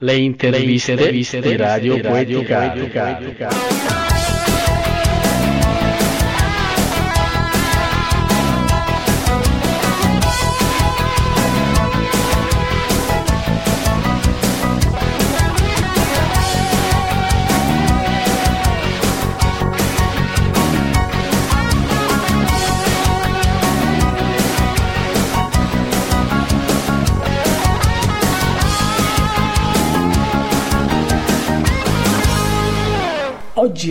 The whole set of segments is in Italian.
Le interviste, Le interviste di Radio, di Radio Poetica. Poetica.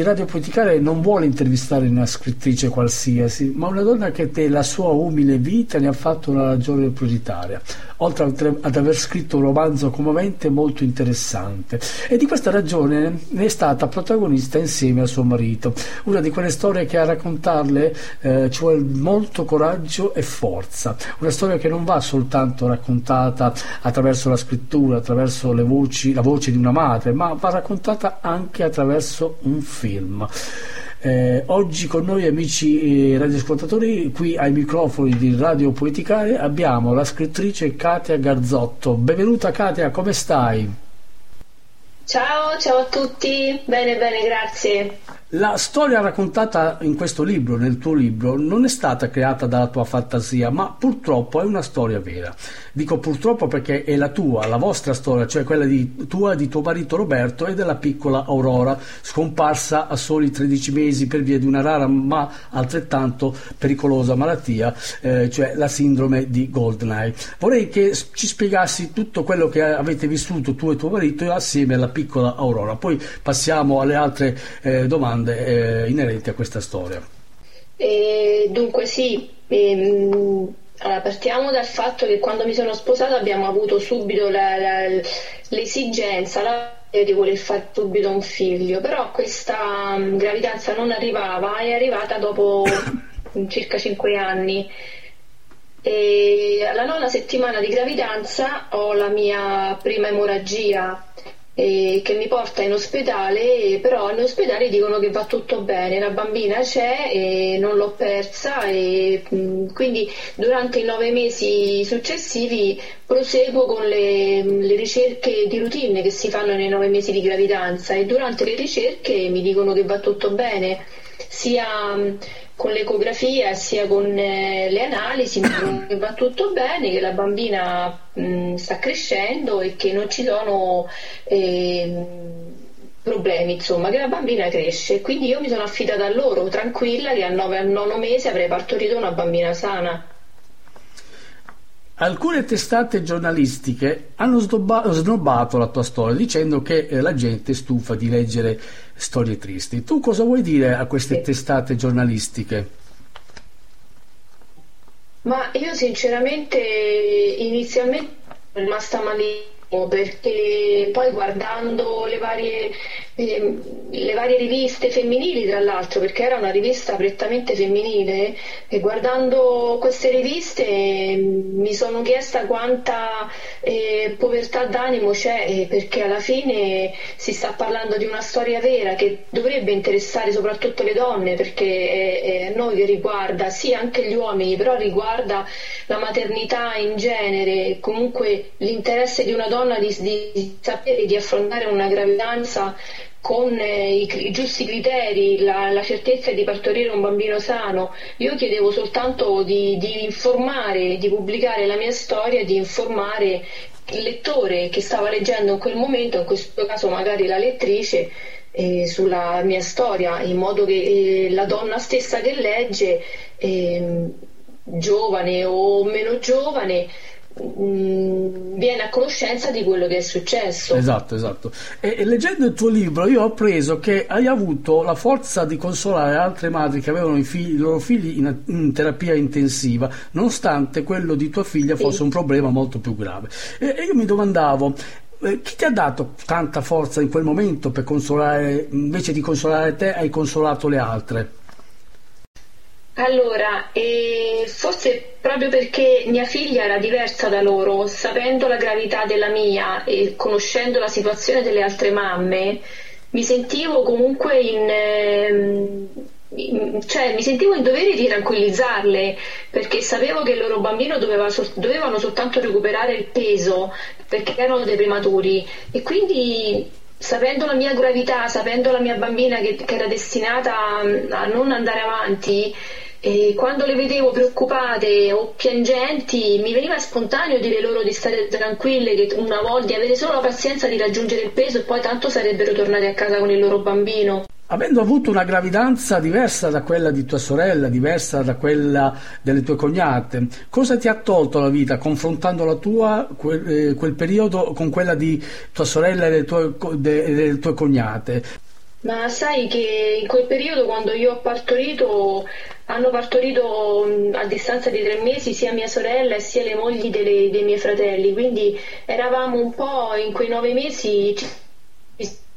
Radio Poeticare non vuole intervistare una scrittrice qualsiasi, ma una donna che della sua umile vita ne ha fatto una ragione prioritaria, oltre ad aver scritto un romanzo commovente molto interessante. E di questa ragione ne è stata protagonista insieme a suo marito. Una di quelle storie che a raccontarle eh, ci vuole molto coraggio e forza. Una storia che non va soltanto raccontata attraverso la scrittura, attraverso le voci, la voce di una madre, ma va raccontata anche attraverso un film. Eh, oggi con noi amici eh, radioascoltatori qui ai microfoni di Radio Poeticare abbiamo la scrittrice Katia Garzotto. Benvenuta Katia, come stai? Ciao, ciao a tutti, bene bene, grazie. La storia raccontata in questo libro, nel tuo libro, non è stata creata dalla tua fantasia, ma purtroppo è una storia vera. Dico purtroppo perché è la tua, la vostra storia, cioè quella di, tua di tuo marito Roberto e della piccola Aurora, scomparsa a soli 13 mesi per via di una rara ma altrettanto pericolosa malattia, eh, cioè la sindrome di Goldeneye. Vorrei che ci spiegassi tutto quello che avete vissuto tu e tuo marito assieme alla piccola Aurora. Poi passiamo alle altre eh, domande domande eh, inerenti a questa storia. Eh, dunque sì, ehm, allora, partiamo dal fatto che quando mi sono sposata abbiamo avuto subito la, la, l'esigenza la, di voler fare subito un figlio, però questa um, gravidanza non arrivava, è arrivata dopo circa 5 anni. E alla nona settimana di gravidanza ho la mia prima emorragia eh, che mi porta in ospedale, però in ospedale dicono che va tutto bene, la bambina c'è e non l'ho persa e mh, quindi durante i nove mesi successivi proseguo con le, le, ricerche di routine che si fanno nei nove mesi di gravidanza e durante le ricerche mi dicono che va tutto bene, sia con l'ecografia sia con eh, le analisi che va tutto bene, che la bambina mh, sta crescendo e che non ci sono eh, problemi, insomma, che la bambina cresce. Quindi io mi sono affidata a loro, tranquilla, che al 9 al nono mese avrei partorito una bambina sana. Alcune testate giornalistiche hanno snobbato la tua storia dicendo che eh, la gente è stufa di leggere storie tristi. Tu cosa vuoi dire a queste testate giornalistiche? Ma io sinceramente inizialmente sono rimasta malissimo perché poi guardando le varie, eh, le varie, riviste femminili tra l'altro perché era una rivista prettamente femminile e guardando queste riviste eh, mi sono chiesta quanta eh, povertà d'animo c'è eh, perché alla fine si sta parlando di una storia vera che dovrebbe interessare soprattutto le donne perché è, è noi che riguarda sì anche gli uomini però riguarda la maternità in genere comunque l'interesse di una donna donna di, di sapere di affrontare una gravidanza con eh, i, i, giusti criteri, la, la, certezza di partorire un bambino sano. Io chiedevo soltanto di, di informare, di pubblicare la mia storia, di informare il lettore che stava leggendo in quel momento, in questo caso magari la lettrice, eh, sulla mia storia, in modo che eh, la donna stessa che legge, eh, giovane o meno giovane, Mm, viene a conoscenza di quello che è successo. Esatto, esatto. E, e, leggendo il tuo libro io ho appreso che hai avuto la forza di consolare altre madri che avevano i, figli, i loro figli in, in, terapia intensiva, nonostante quello di tua figlia fosse sì. un problema molto più grave. E, e io mi domandavo, eh, chi ti ha dato tanta forza in quel momento per consolare, invece di consolare te, hai consolato le altre? Allora, eh, forse proprio perché mia figlia era diversa da loro, sapendo la gravità della mia e conoscendo la situazione delle altre mamme, mi sentivo comunque in, eh, cioè, mi sentivo in dovere di tranquillizzarle perché sapevo che il loro bambino doveva, dovevano soltanto recuperare il peso perché erano dei prematuri. E quindi sapendo la mia gravità, sapendo la mia bambina che, che era destinata a non andare avanti, e quando le vedevo preoccupate o piangenti mi veniva spontaneo dire loro di stare tranquille, che una volta di avere solo la pazienza di raggiungere il peso e poi tanto sarebbero tornate a casa con il loro bambino. Avendo avuto una gravidanza diversa da quella di tua sorella, diversa da quella delle tue cognate, cosa ti ha tolto la vita confrontando la tua, quel, eh, quel periodo con quella di tua sorella e delle tue, delle tue cognate? Ma sai che in quel periodo quando io ho partorito hanno partorito a distanza di tre mesi sia mia sorella sia le mogli delle, dei miei fratelli, quindi eravamo un po' in quei nove mesi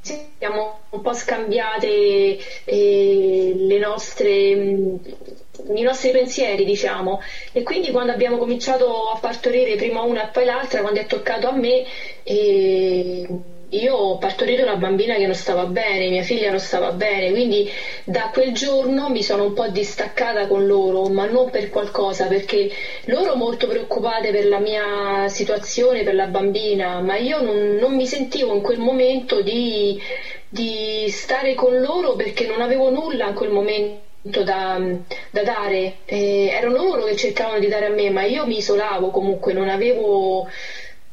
siamo un po' scambiate eh, nostre, i nostri pensieri, diciamo, e quindi quando abbiamo cominciato a partorire prima una e poi l'altra, quando è toccato a me, eh, io ho partorito una bambina che non stava bene, mia figlia non stava bene, quindi da quel giorno mi sono un po' distaccata con loro, ma non per qualcosa, perché loro molto preoccupate per la mia situazione, per la bambina, ma io non, non mi sentivo in quel momento di, di stare con loro perché non avevo nulla in quel momento. Da, da, dare eh, erano loro che cercavano di dare a me ma io mi isolavo comunque non avevo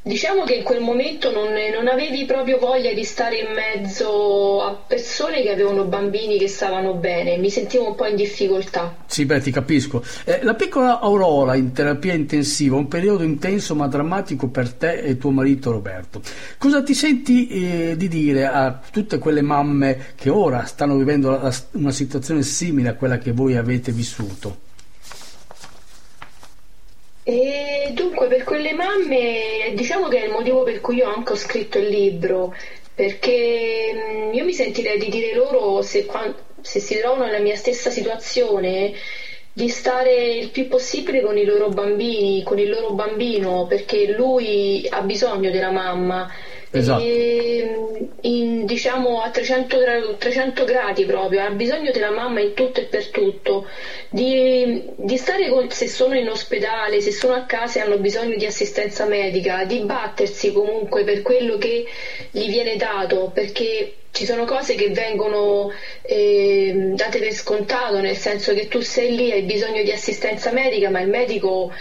Diciamo che in quel momento non, non, avevi proprio voglia di stare in mezzo a persone che avevano bambini che stavano bene, mi sentivo un po' in difficoltà. Sì, beh, ti capisco. Eh, la piccola Aurora in terapia intensiva, un periodo intenso ma drammatico per te e tuo marito Roberto. Cosa ti senti eh, di dire a tutte quelle mamme che ora stanno vivendo la, una situazione simile a quella che voi avete vissuto? E dunque, per quelle mamme, diciamo che è il motivo per cui io anche ho scritto il libro, perché io mi sentirei di dire loro se, se si trovano nella mia stessa situazione di stare il più possibile con i loro bambini, con il loro bambino, perché lui ha bisogno della mamma esatto. e, in, diciamo a 300, 300, gradi proprio, ha bisogno della mamma in tutto e per tutto, di, di stare con, se sono in ospedale, se sono a casa e hanno bisogno di assistenza medica, di battersi comunque per quello che gli viene dato, perché ci sono cose che vengono eh, date per scontato, nel senso che tu sei lì, hai bisogno di assistenza medica, ma il medico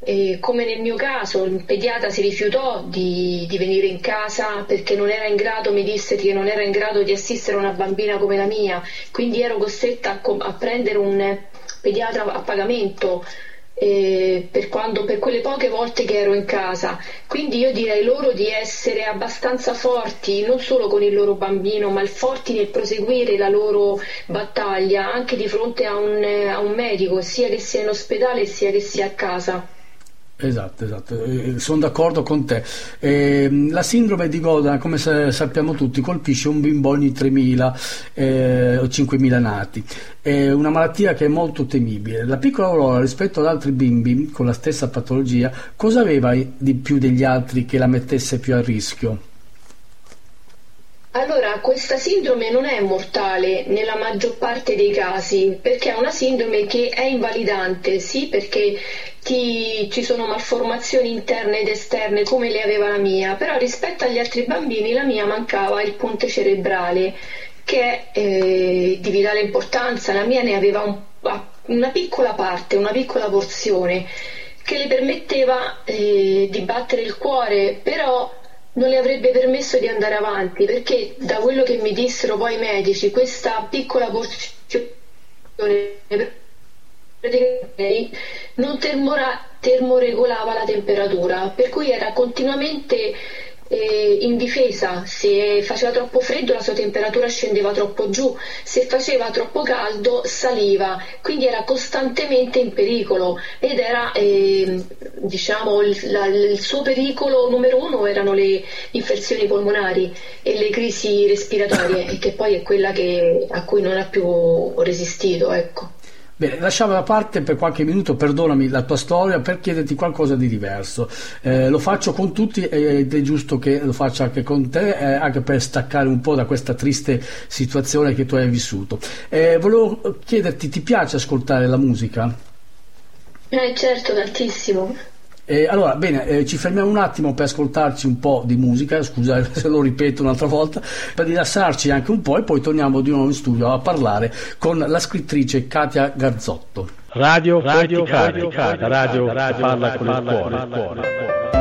e come nel mio caso, il pediatra si rifiutò di, di, venire in casa perché non era in grado, mi disse che non era in grado di assistere una bambina come la mia, quindi ero costretta a, a prendere un pediatra a pagamento eh, per, quando, per quelle poche volte che ero in casa. Quindi io direi loro di essere abbastanza forti, non solo con il loro bambino, ma forti nel proseguire la loro battaglia anche di fronte a un, a un medico, sia che sia in ospedale sia che sia a casa. Esatto, esatto, eh, sono d'accordo con te. Eh, la sindrome di Godan, come sa- sappiamo tutti, colpisce un bimbo ogni 3.000 eh, o 5.000 nati. È una malattia che è molto temibile. La piccola Aurora, rispetto ad altri bimbi con la stessa patologia, cosa aveva di più degli altri che la mettesse più a rischio? Allora, questa sindrome non è mortale nella maggior parte dei casi, perché è una sindrome che è invalidante, sì, perché ti, ci sono malformazioni interne ed esterne come le aveva la mia, però rispetto agli altri bambini la mia mancava il ponte cerebrale, che è eh, di vitale importanza, la mia ne aveva un, una piccola parte, una piccola porzione che le permetteva eh, di battere il cuore, però non le avrebbe permesso di andare avanti perché da quello che mi dissero poi i medici questa piccola porzione non termora, termoregolava la temperatura per cui era continuamente eh, in difesa, se faceva troppo freddo la sua temperatura scendeva troppo giù, se faceva troppo caldo saliva, quindi era costantemente in pericolo ed era eh, diciamo il, la, il, suo pericolo numero uno erano le infezioni polmonari e le crisi respiratorie che poi è quella che, a cui non ha più resistito. Ecco. Bene, lasciamo da parte per qualche minuto, perdonami, la tua storia per chiederti qualcosa di diverso. Eh, lo faccio con tutti ed è giusto che lo faccia anche con te, eh, anche per staccare un po' da questa triste situazione che tu hai vissuto. Eh, volevo chiederti, ti piace ascoltare la musica? Eh certo, tantissimo. Eh, allora, bene, eh, ci fermiamo un attimo per ascoltarci un po' di musica, scusa se lo ripeto un'altra volta, per rilassarci anche un po' e poi torniamo di nuovo in studio a parlare con la scrittrice Katia Garzotto. Radio, radio, radio, radio, radio, radio parla con il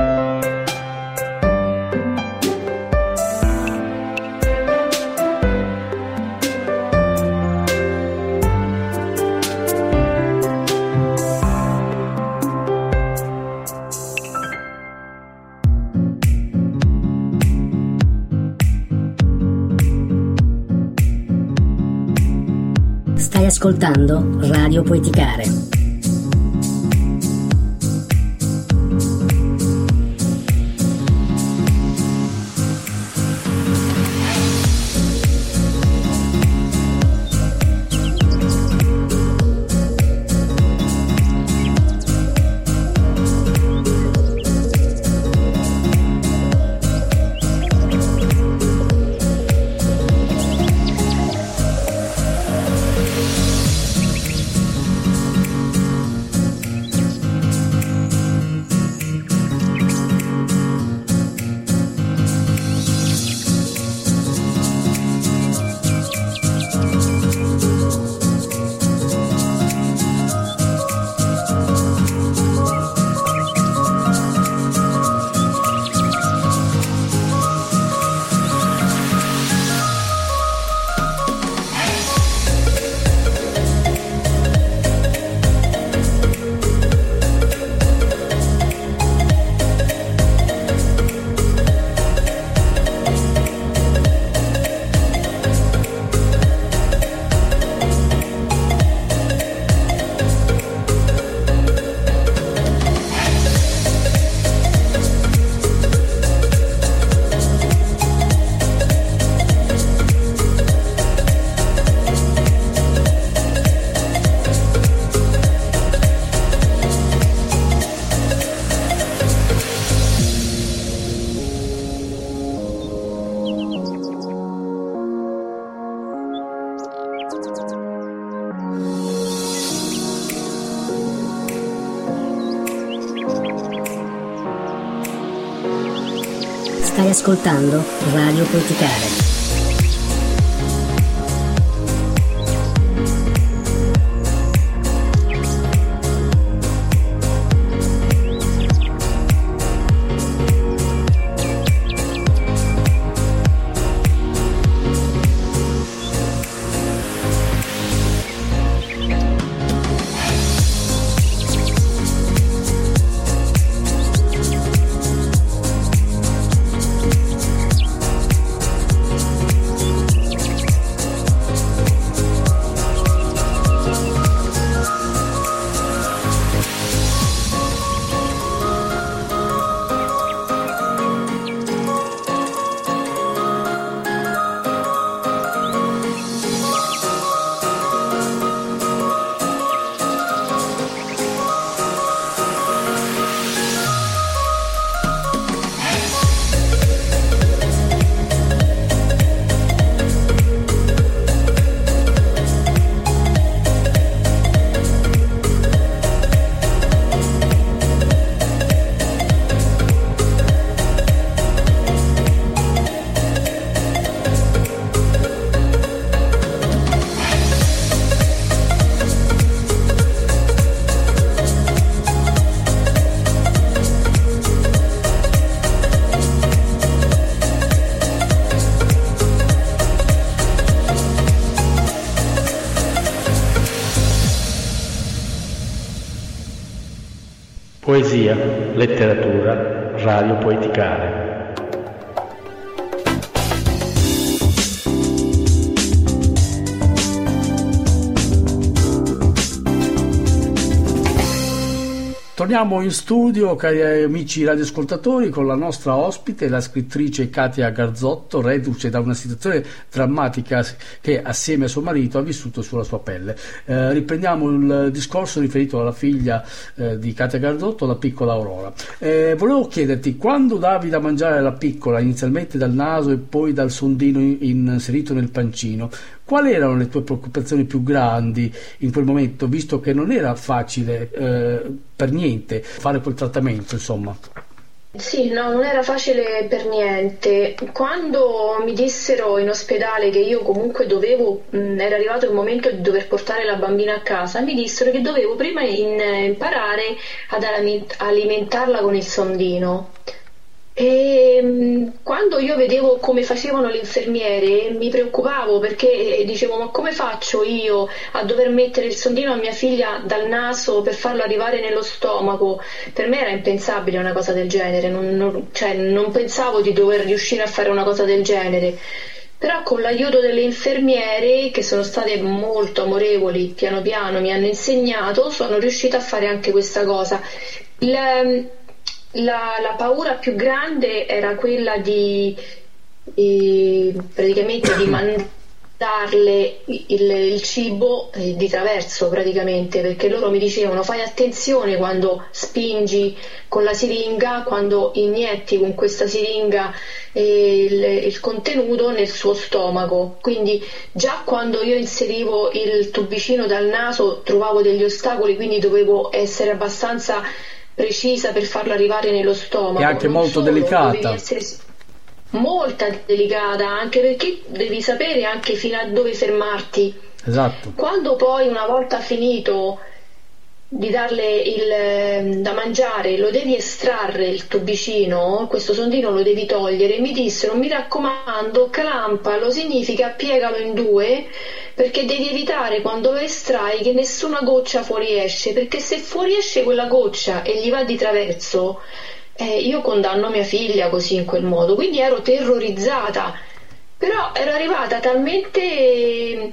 cuore. ascoltando Radio Poeticare. Ascoltando Radio Poeticare. Letteratura, radio Torniamo in studio, cari amici radioascoltatori, con la nostra ospite, la scrittrice Katia Garzotto, reduce da una situazione drammatica che assieme a suo marito ha vissuto sulla sua pelle. Eh, riprendiamo il discorso riferito alla figlia eh, di Katia Garzotto, la piccola Aurora. Eh, volevo chiederti, quando davi da mangiare alla piccola, inizialmente dal naso e poi dal sondino inserito nel pancino, quali erano le tue preoccupazioni più grandi in quel momento, visto che non era facile eh, per niente fare quel trattamento, insomma? Sì, no, non era facile per niente. Quando mi dissero in ospedale che io comunque dovevo, mh, era arrivato il momento di dover portare la bambina a casa, mi dissero che dovevo prima in, imparare ad alimentarla con il sondino. E mm, quando io vedevo come facevano le infermiere mi preoccupavo perché dicevo ma come faccio io a dover mettere il sondino a mia figlia dal naso per farlo arrivare nello stomaco? Per me era impensabile una cosa del genere, non, non, cioè, non pensavo di dover riuscire a fare una cosa del genere. Però con l'aiuto delle infermiere, che sono state molto amorevoli, piano piano mi hanno insegnato, sono riuscita a fare anche questa cosa. Il, la, la paura più grande era quella di eh, praticamente di mandarle il, il cibo eh, di traverso praticamente perché loro mi dicevano fai attenzione quando spingi con la siringa quando inietti con questa siringa eh, il, il, contenuto nel suo stomaco. Quindi già quando io inserivo il tubicino dal naso trovavo degli ostacoli quindi dovevo essere abbastanza precisa per farlo arrivare nello stomaco. È anche molto delicata. molto delicata, anche perché devi sapere anche fino a dove fermarti. Esatto. Quando poi una volta finito di darle il, ehm, da mangiare, lo devi estrarre il tubicino, questo sondino lo devi togliere, mi dissero mi raccomando clampalo significa piegalo in due perché devi evitare quando lo estrai che nessuna goccia fuoriesce perché se fuoriesce quella goccia e gli va di traverso eh, io condanno mia figlia così in quel modo. Quindi ero terrorizzata però ero arrivata talmente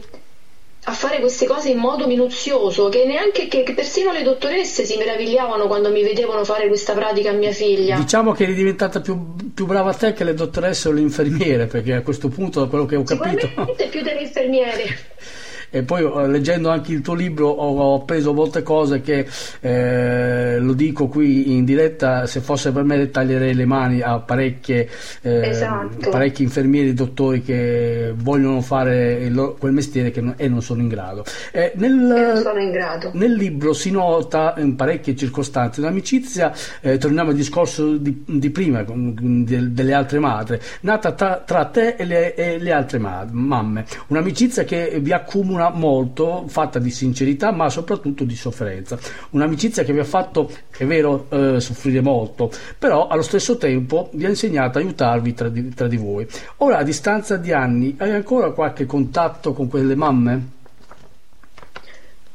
a fare queste cose in modo minuzioso che neanche che, che, persino le dottoresse si meravigliavano quando mi vedevano fare questa pratica a mia figlia. Diciamo che eri diventata più, più brava te che le dottoresse o le infermiere, perché a questo punto, da quello che ho capito. Sicuramente più delle infermiere e poi eh, leggendo anche il tuo libro ho, appreso molte cose che eh, lo dico qui in diretta se fosse per me taglierei le mani a parecchie, eh, esatto. parecchi infermieri e dottori che vogliono fare loro, quel mestiere non, e non sono in grado. Eh, nel, non sono in grado. nel libro si nota in parecchie circostanze un'amicizia, eh, torniamo al discorso di, di prima de, delle altre madri, nata tra, tra te e le, e le altre ma, mamme, un'amicizia che vi accumula persona molto fatta di sincerità ma soprattutto di sofferenza. Un'amicizia che vi ha fatto, è vero, eh, soffrire molto, però allo stesso tempo vi ha insegnato a aiutarvi tra di, tra di voi. Ora, a distanza di anni, hai ancora qualche contatto con quelle mamme?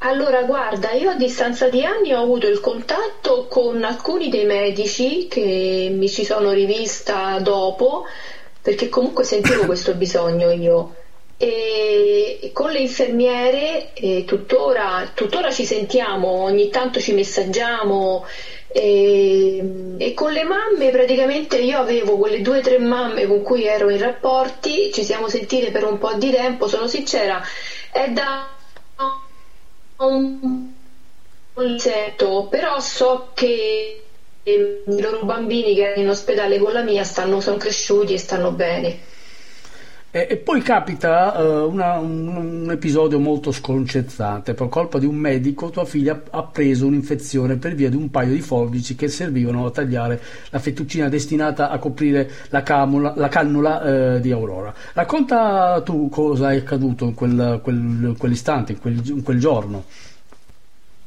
Allora, guarda, io a distanza di anni ho avuto il contatto con alcuni dei medici che mi ci sono rivista dopo, perché comunque sentivo questo bisogno io e con le infermiere eh, tuttora, tuttora, ci sentiamo, ogni tanto ci messaggiamo e, e, con le mamme praticamente io avevo quelle due o tre mamme con cui ero in rapporti, ci siamo sentite per un po' di tempo, sono sincera, è da un insetto, però so che i loro bambini che erano in ospedale con la mia stanno, sono cresciuti e stanno bene. E, e poi capita uh, una, un, un, episodio molto sconcertante. Per colpa di un medico, tua figlia ha preso un'infezione per via di un paio di forbici che servivano a tagliare la fettuccina destinata a coprire la, camula, la cannula uh, di Aurora. Racconta tu cosa è accaduto in quel, quel, quell'istante, in quel, in quel giorno.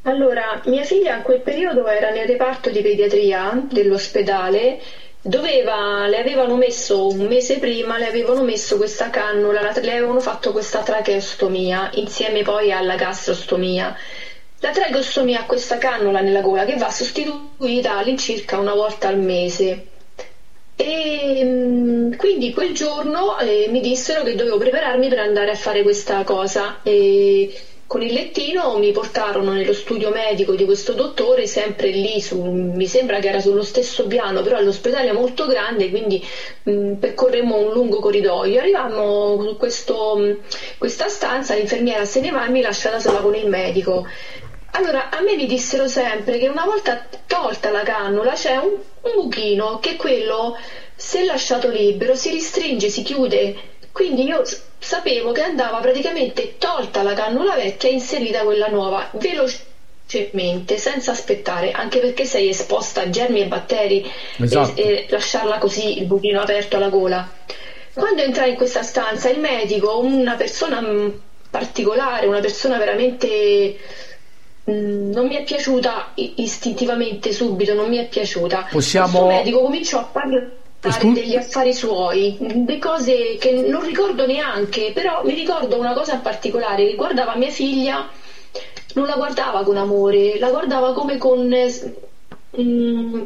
Allora, mia figlia in quel periodo era nel reparto di pediatria dell'ospedale Doveva, le avevano messo un mese prima, le avevano messo questa cannula, le avevano fatto questa tracheostomia insieme poi alla gastrostomia. La tracheostomia ha questa cannula nella gola che va sostituita all'incirca una volta al mese. E mm, quindi quel giorno eh, mi dissero che dovevo prepararmi per andare a fare questa cosa. E con il lettino mi portarono nello studio medico di questo dottore, sempre lì, su, mi sembra che era sullo stesso piano, però l'ospedale è molto grande, quindi mh, percorremmo un lungo corridoio. Arrivammo in questa stanza, l'infermiera se ne va e mi lascia da sola con il medico. Allora, a me mi dissero sempre che una volta tolta la cannula c'è un, un buchino che quello, se lasciato libero, si ristringe, si chiude. Quindi io sapevo che andava praticamente tolta la cannula vecchia e inserita quella nuova velocemente, senza aspettare, anche perché sei esposta a germi e batteri esatto. e, e lasciarla così il buchino aperto alla gola. Quando entrai in questa stanza, il medico, una persona mm, particolare, una persona veramente Mm, non mi è piaciuta istintivamente subito, non mi è piaciuta. Possiamo... Il medico cominciò a parlare Scu- degli affari suoi, di cose che non ricordo neanche, però mi ricordo una cosa in particolare che guardava mia figlia, non la guardava con amore, la guardava come con mm,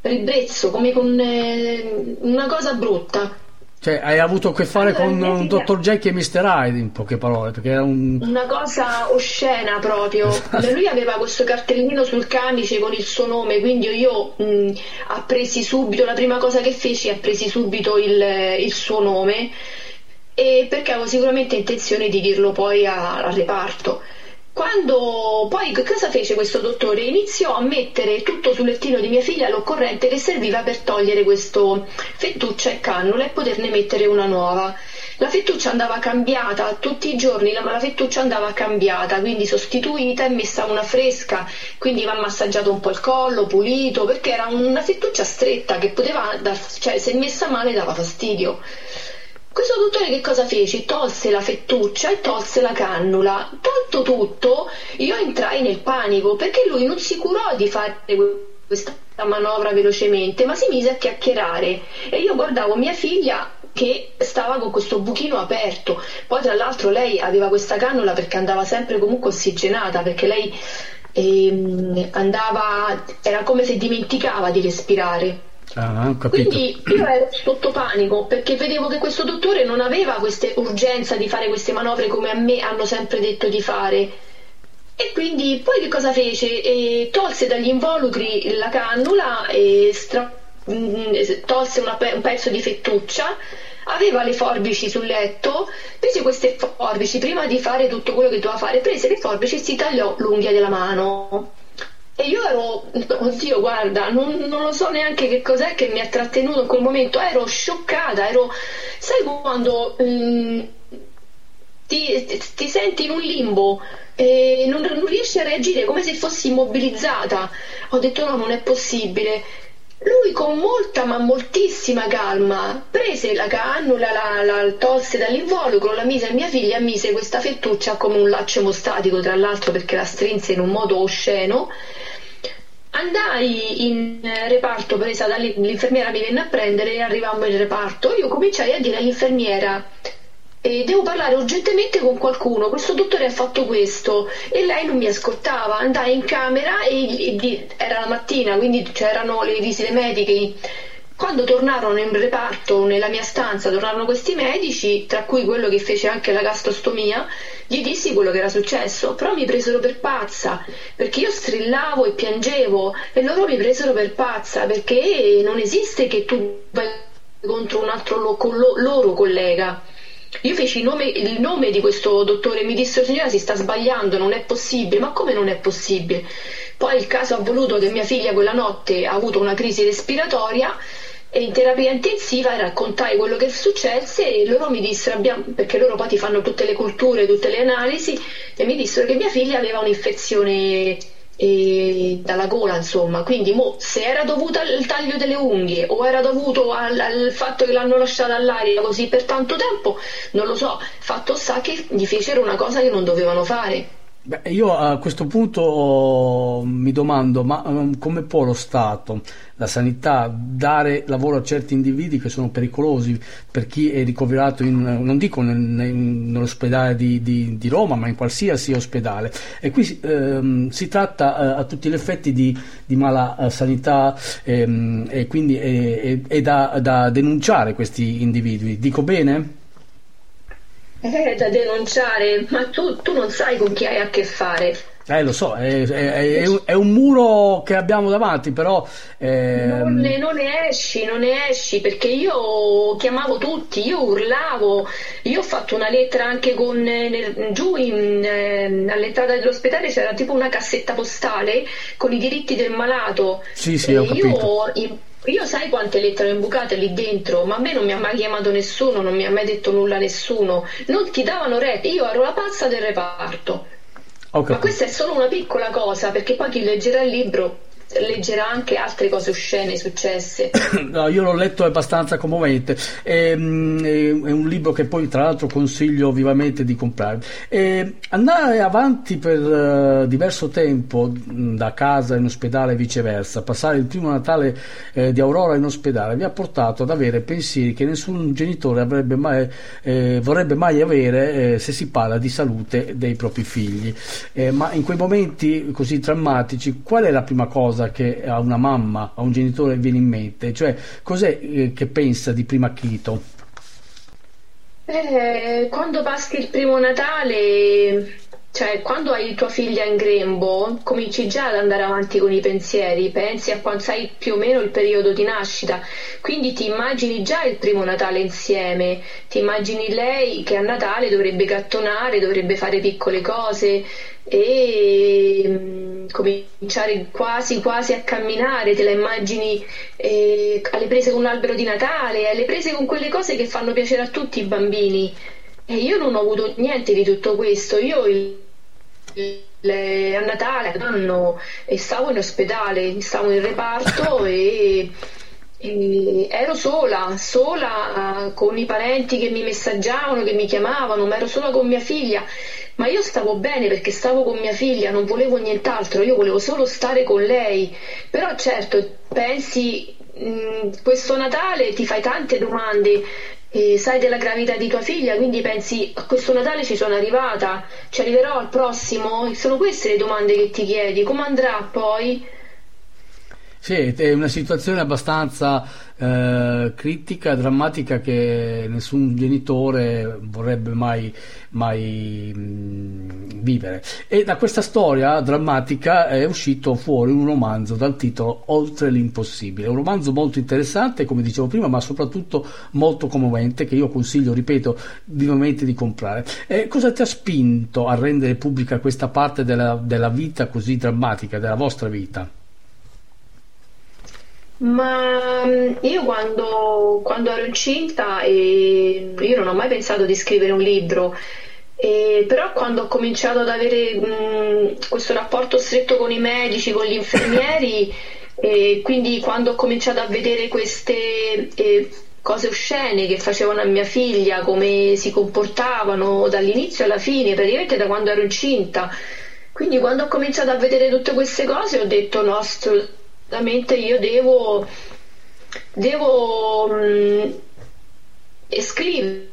ribrezzo, come con eh, una cosa brutta. Cioè, hai avuto a che fare allora, con un dottor Jackie e Mr. Hyde, in poche parole, perché era un... Una cosa oscena proprio. Esatto. Lui aveva questo cartellino sul camice con il suo nome, quindi io mh, appresi subito, la prima cosa che feci, appresi subito il, il suo nome, e perché avevo sicuramente intenzione di dirlo poi al reparto. Quando poi cosa fece questo dottore? Iniziò a mettere tutto sul lettino di mia figlia l'occorrente che serviva per togliere questo fettuccia e cannula e poterne mettere una nuova. La fettuccia andava cambiata tutti i giorni, la, la fettuccia andava cambiata, quindi sostituita e messa una fresca, quindi va massaggiato un po' il collo, pulito, perché era una fettuccia stretta che poteva, dar, cioè se messa male dava fastidio. Questo dottore che cosa fece? Tolse la fettuccia e tolse la cannula. Tolto tutto, io entrai nel panico perché lui non si curò di fare questa manovra velocemente, ma si mise a chiacchierare e io guardavo mia figlia che stava con questo buchino aperto. Poi tra l'altro lei aveva questa cannula perché andava sempre comunque ossigenata, perché lei ehm, andava, era come se dimenticava di respirare. Ah, Quindi io ero sotto panico perché vedevo che questo dottore non aveva questa urgenza di fare queste manovre come a me hanno sempre detto di fare. E quindi poi che cosa fece? E tolse dagli involucri la cannula stra- mm, tolse pe- un pezzo di fettuccia, aveva le forbici sul letto, prese queste forbici, prima di fare tutto quello che doveva fare, prese le forbici e si tagliò l'unghia della mano e io ero, oddio, guarda, non, non, lo so neanche che cos'è che mi ha trattenuto in quel momento, ero scioccata, ero, sai quando ti, ti, ti, senti in un limbo e non, non riesci a reagire come se fossi immobilizzata. Ho detto no, non è possibile. Lui con molta ma moltissima calma prese la cannula, la, la tolse dall'involucro, la mise a mia figlia, mise questa fettuccia come un laccio emostatico tra l'altro perché la strinse in un modo osceno Andai in reparto presa dall'infermiera mi venne a prendere e arrivammo in reparto. Io cominciai a dire all'infermiera eh, devo parlare urgentemente con qualcuno, questo dottore ha fatto questo e lei non mi ascoltava, andai in camera e, e era la mattina, quindi c'erano le visite mediche quando tornarono in reparto, nella mia stanza, tornarono questi medici, tra cui quello che fece anche la gastrostomia, gli dissi quello che era successo, però mi presero per pazza, perché io strillavo e piangevo e loro mi presero per pazza, perché non esiste che tu vai contro un altro lo, con lo, loro collega. Io feci il nome, il nome, di questo dottore e mi disse signora si sta sbagliando, non è possibile, ma come non è possibile? Poi il caso ha voluto che mia figlia quella notte ha avuto una crisi respiratoria e in terapia intensiva raccontai quello che successe e loro mi dissero, abbiamo, perché loro poi ti fanno tutte le culture, tutte le analisi, e mi dissero che mia figlia aveva un'infezione eh, dalla gola, insomma. Quindi mo, se era dovuta al taglio delle unghie o era dovuto al, al, fatto che l'hanno lasciata all'aria così per tanto tempo, non lo so. Fatto sta che gli fecero una cosa che non dovevano fare. Beh, io a questo punto oh, mi domando, ma um, come può lo Stato, la sanità, dare lavoro a certi individui che sono pericolosi per chi è ricoverato, in, non dico nel, nel, nell'ospedale di, di, di, Roma, ma in qualsiasi ospedale? E qui ehm, si tratta eh, a tutti gli effetti di, di mala eh, sanità ehm, e quindi è, è, è da, da denunciare questi individui. Dico bene? È da denunciare, ma tu, tu non sai con chi hai a che fare. Eh, lo so, è, è, è, un muro che abbiamo davanti, però... Ehm... Non, ne, non, ne, esci, non ne esci, perché io chiamavo tutti, io urlavo, io ho fatto una lettera anche con... Nel, giù in, eh, all'entrata dell'ospedale c'era tipo una cassetta postale con i diritti del malato. Sì, sì, ho capito. Io, io sai quante lettere ho imbucate lì dentro, ma a me non mi ha mai chiamato nessuno, non mi ha mai detto nulla nessuno. Non ti davano rete, io ero la pazza del reparto. Ma questa è solo una piccola cosa, perché poi chi leggerà il libro leggerà anche altre cose oscene successe. no, io l'ho letto abbastanza commovente. È, mm, è, un libro che poi, tra l'altro, consiglio vivamente di comprare. E andare avanti per uh, diverso tempo mm, da casa in ospedale e viceversa, passare il primo Natale eh, di Aurora in ospedale, mi ha portato ad avere pensieri che nessun genitore mai, eh, vorrebbe mai avere eh, se si parla di salute dei propri figli. Eh, ma in quei momenti così drammatici, qual è la prima cosa? Cosa che a una mamma, a un genitore viene in mente? Cioè, cos'è eh, che pensa di primo acchito? Eh, quando passi il primo Natale, cioè quando hai tua figlia in grembo, cominci già ad andare avanti con i pensieri, pensi a quando sai più o meno il periodo di nascita, quindi ti immagini già il primo Natale insieme, ti immagini lei che a Natale dovrebbe gattonare, dovrebbe fare piccole cose e mm, cominciare quasi quasi a camminare, te la immagini eh, alle prese con un albero di Natale, alle prese con quelle cose che fanno piacere a tutti i bambini. E io non ho avuto niente di tutto questo, io il, il, a Natale anno, stavo in ospedale, stavo in reparto e, e ero sola, sola con i parenti che mi messaggiavano, che mi chiamavano, ma ero sola con mia figlia. Ma io stavo bene perché stavo con mia figlia, non volevo nient'altro, io volevo solo stare con lei. Però certo, pensi, mm, questo Natale ti fai tante domande, eh, sai della gravità di tua figlia, quindi pensi a questo Natale ci sono arrivata, ci arriverò al prossimo? Sono queste le domande che ti chiedi, come andrà poi? Sì, è una situazione abbastanza eh, critica, drammatica che nessun genitore vorrebbe mai, mai mh, mm, vivere. E da questa storia drammatica è uscito fuori un romanzo dal titolo Oltre l'impossibile, un romanzo molto interessante, come dicevo prima, ma soprattutto molto commovente che io consiglio, ripeto, vivamente di comprare. E cosa ti ha spinto a rendere pubblica questa parte della, della vita così drammatica, della vostra vita? Ma mm, io quando, quando ero incinta eh, io non ho mai pensato di scrivere un libro, eh, però quando ho cominciato ad avere mh, mm, questo rapporto stretto con i medici, con gli infermieri, eh, quindi quando ho cominciato a vedere queste cose oscene che facevano a mia figlia, come si comportavano dall'inizio alla fine, praticamente da quando ero incinta, quindi quando ho cominciato a vedere tutte queste cose ho detto no, assolutamente io devo, devo mh, scrivere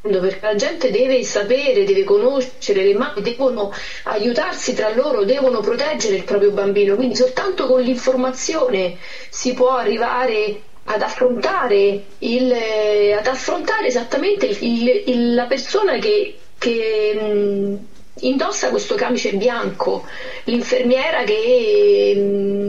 perché la gente deve sapere, deve conoscere, le mamme devono aiutarsi tra loro, devono proteggere il proprio bambino, quindi soltanto con l'informazione si può arrivare ad affrontare, il, ad affrontare esattamente il, il, la persona che, che mh, indossa questo camice bianco, l'infermiera che mh, mm,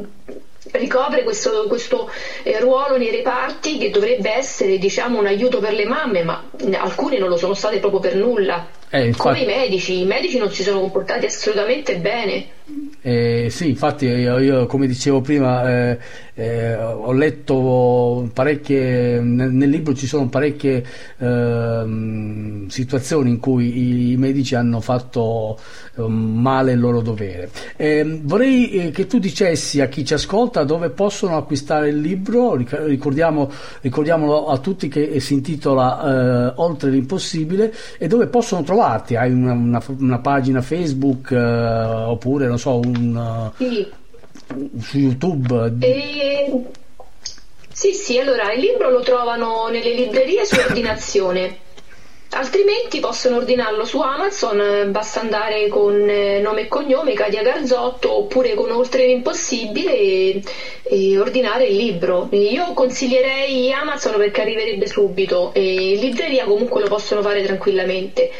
ricopre questo, questo eh, ruolo nei reparti che dovrebbe essere diciamo, un aiuto per le mamme, ma alcune non lo sono state proprio per nulla. Eh, infatti... Come i medici, i medici non si sono comportati assolutamente bene. Eh, sì, infatti io, io, come dicevo prima eh, eh, ho letto parecchie, nel, nel, libro ci sono parecchie ehm, situazioni in cui i, i medici hanno fatto ehm, male il loro dovere. Ehm, vorrei eh, che tu dicessi a chi ci ascolta dove possono acquistare il libro, ricordiamo, ricordiamolo a tutti che si intitola eh, Oltre l'impossibile e dove possono trovarti, hai una, una, una pagina Facebook eh, oppure non so un, sì. su YouTube? E... Sì, sì, allora il libro lo trovano nelle librerie su ordinazione. altrimenti possono ordinarlo su Amazon, basta andare con nome e cognome Katia Garzotto oppure con Oltre l'impossibile e, e ordinare il libro. Io consiglierei Amazon perché arriverebbe subito e in libreria comunque lo possono fare tranquillamente.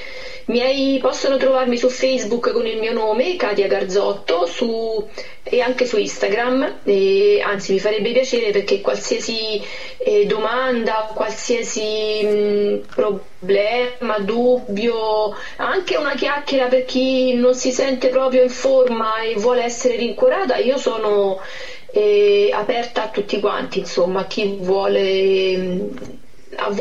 Miei, possono trovarmi su Facebook con il mio nome, Katia Garzotto, su, e anche su Instagram, e, anzi mi farebbe piacere perché qualsiasi eh, domanda, qualsiasi mh, problema, dubbio, anche una chiacchiera per chi non si sente proprio in forma e vuole essere rincuorata, io sono eh, aperta a tutti quanti, insomma, chi vuole... Mh,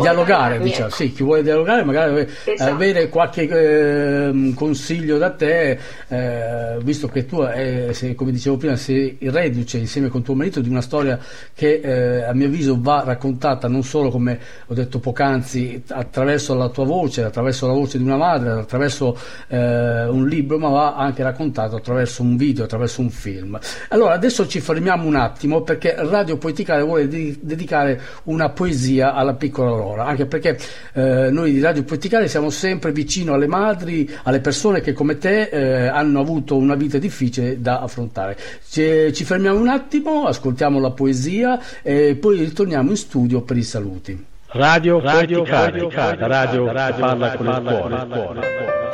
dialogare, diciamo, ecco. sì, chi vuole dialogare, magari esatto. avere qualche eh, consiglio da te, eh, visto che tu, eh, sei, come dicevo prima, sei reduce insieme con tuo marito di una storia che eh, a mio avviso va raccontata non solo, come ho detto poc'anzi, attraverso la tua voce, attraverso la voce di una madre, attraverso eh, un libro, ma va anche raccontato attraverso un video, attraverso un film. Allora, adesso ci fermiamo un attimo perché Radio Poeticale vuole de- dedicare una poesia alla piccola Aurora, anche perché eh, noi di Radio Poeticale siamo sempre vicino alle madri, alle persone che come te eh, hanno avuto una vita difficile da affrontare. Ci, ci fermiamo un attimo, ascoltiamo la poesia e poi ritorniamo in studio per i saluti. Radio, radio, radio, radio, radio, radio parla con il cuore.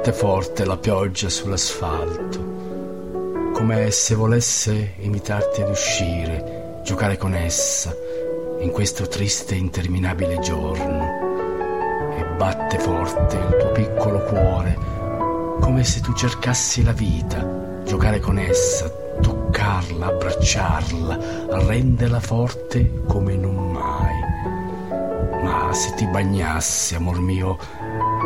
Batte forte la pioggia sull'asfalto, come se volesse invitarti ad uscire, giocare con essa in questo triste e interminabile giorno. E batte forte il tuo piccolo cuore, come se tu cercassi la vita, giocare con essa, toccarla, abbracciarla, renderla forte come non mai. Ma se ti bagnassi, amor mio,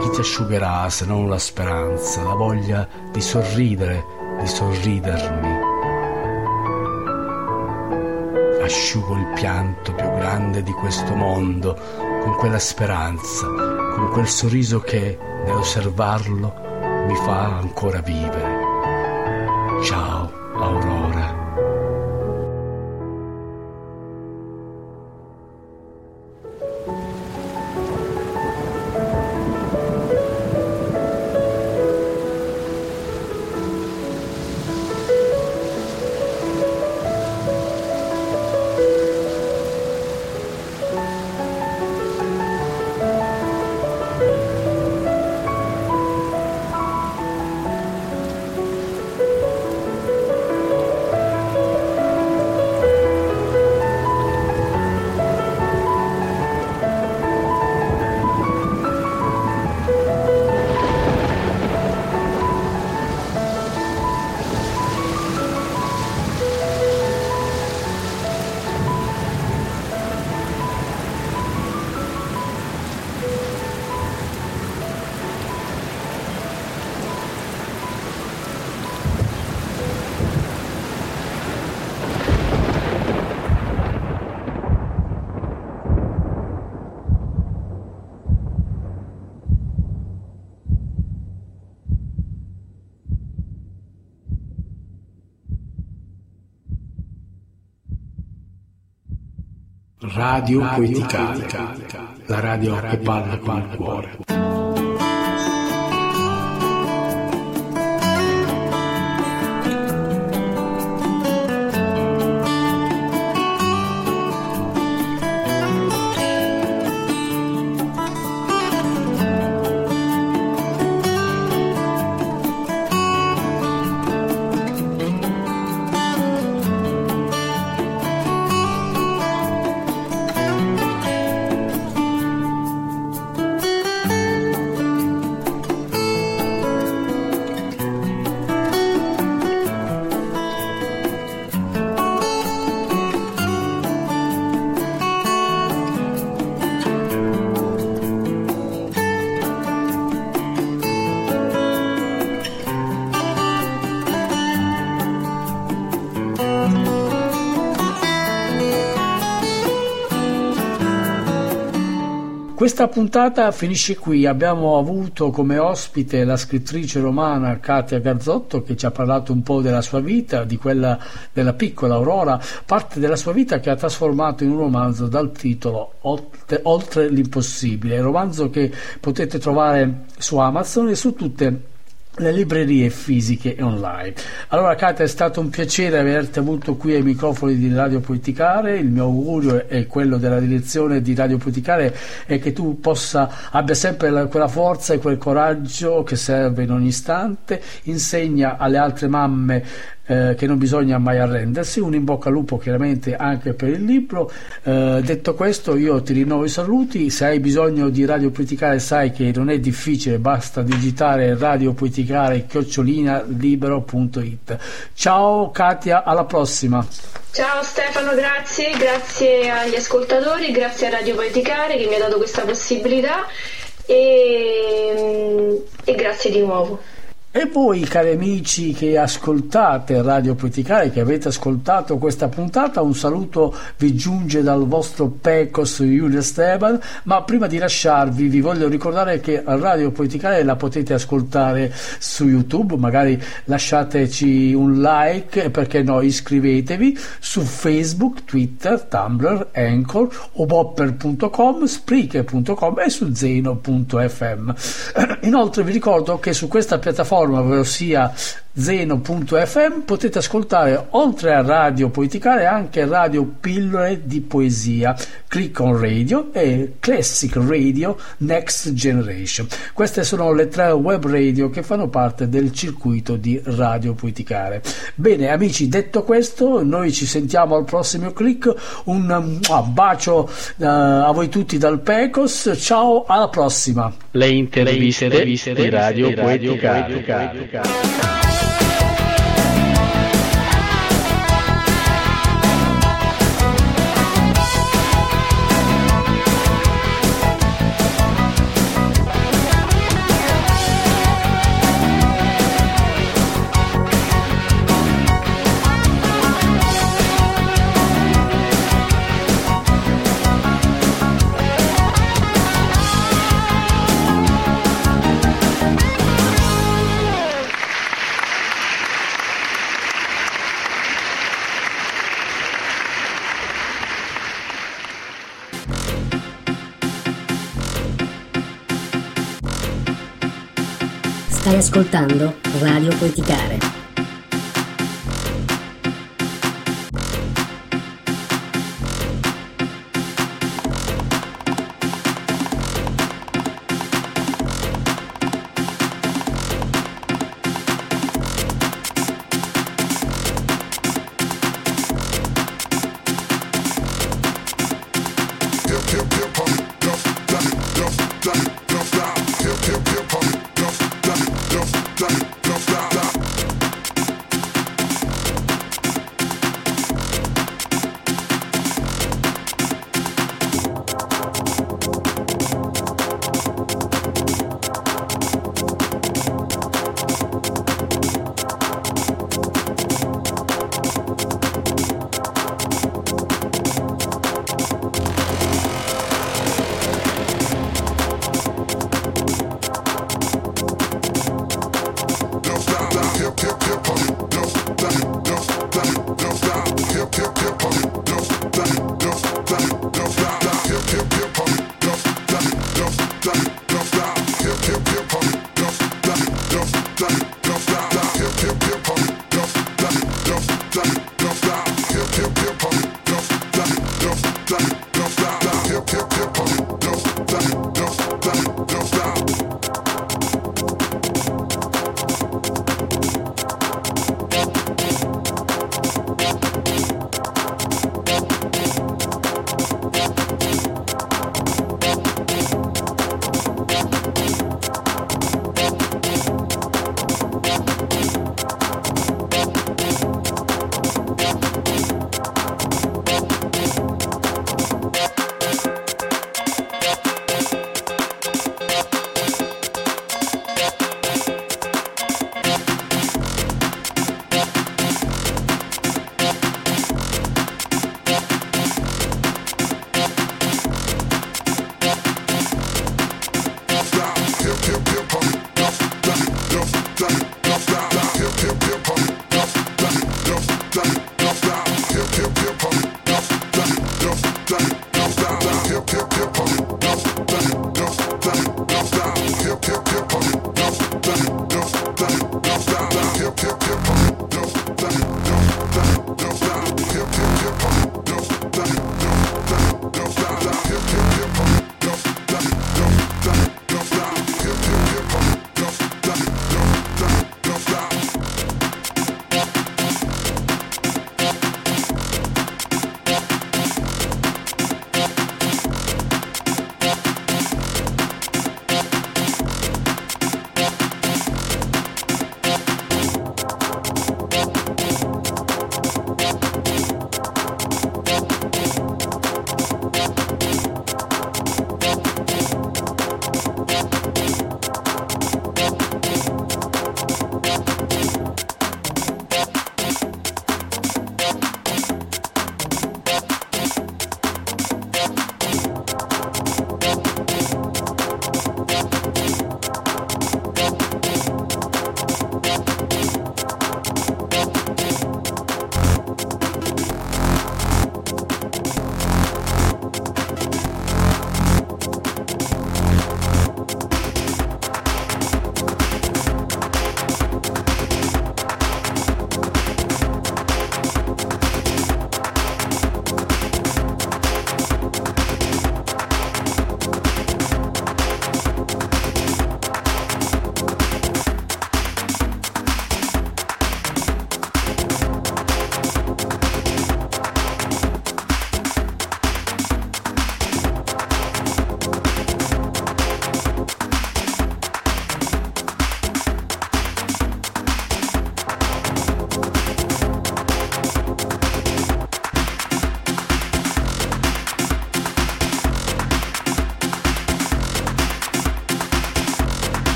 chi ti asciugherà se non la speranza, la voglia di sorridere, di sorridermi? Asciugo il pianto più grande di questo mondo con quella speranza, con quel sorriso che, nell'osservarlo, mi fa ancora vivere. Ciao, Aurora. Radio Poeticale, la radio che parla con il cuore. Questa puntata finisce qui, abbiamo avuto come ospite la scrittrice romana Katia Garzotto che ci ha parlato un po' della sua vita, di quella della piccola Aurora, parte della sua vita che ha trasformato in un romanzo dal titolo Oltre, l'impossibile, romanzo che potete trovare su Amazon e su tutte le librerie fisiche e online. Allora Katia è stato un piacere averti avuto qui ai microfoni di Radio Poeticare, il mio augurio è quello della direzione di Radio Poeticare è che tu possa abbia sempre la, quella forza e quel coraggio che serve in ogni istante, insegna alle altre mamme eh, che non bisogna mai arrendersi, un in bocca al lupo chiaramente anche per il libro. Eh, detto questo io ti rinnovo i saluti, se hai bisogno di Radio Poeticare sai che non è difficile, basta digitare Radio Poeticare chiocciolina libero.it. Ciao Katia, alla prossima. Ciao Stefano, grazie, grazie agli ascoltatori, grazie a Radio Poeticare che mi ha dato questa possibilità e, e grazie di nuovo. E voi, cari amici che ascoltate Radio Poeticare, che avete ascoltato questa puntata, un saluto vi giunge dal vostro Pecos Giulio Esteban, ma prima di lasciarvi vi voglio ricordare che Radio Poeticare la potete ascoltare su YouTube, magari lasciateci un like e perché no iscrivetevi su Facebook, Twitter, Tumblr, Anchor, obopper.com, spreaker.com e su zeno.fm. Inoltre vi ricordo che su questa piattaforma piattaforma, ossia zeno.fm, potete ascoltare oltre a Radio Poeticare anche Radio Pillole di Poesia, Click on Radio e Classic Radio Next Generation. Queste sono le tre web radio che fanno parte del circuito di Radio Poeticare. Bene amici, detto questo, noi ci sentiamo al prossimo click, un uh, bacio uh, a voi tutti dal Pecos, ciao, alla prossima. Le interviste, Le interviste di Radio, di Radio. Poeticare. Stai ascoltando Radio Poeticare. stop, stop.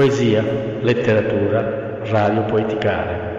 Poesia, letteratura, radio poeticare.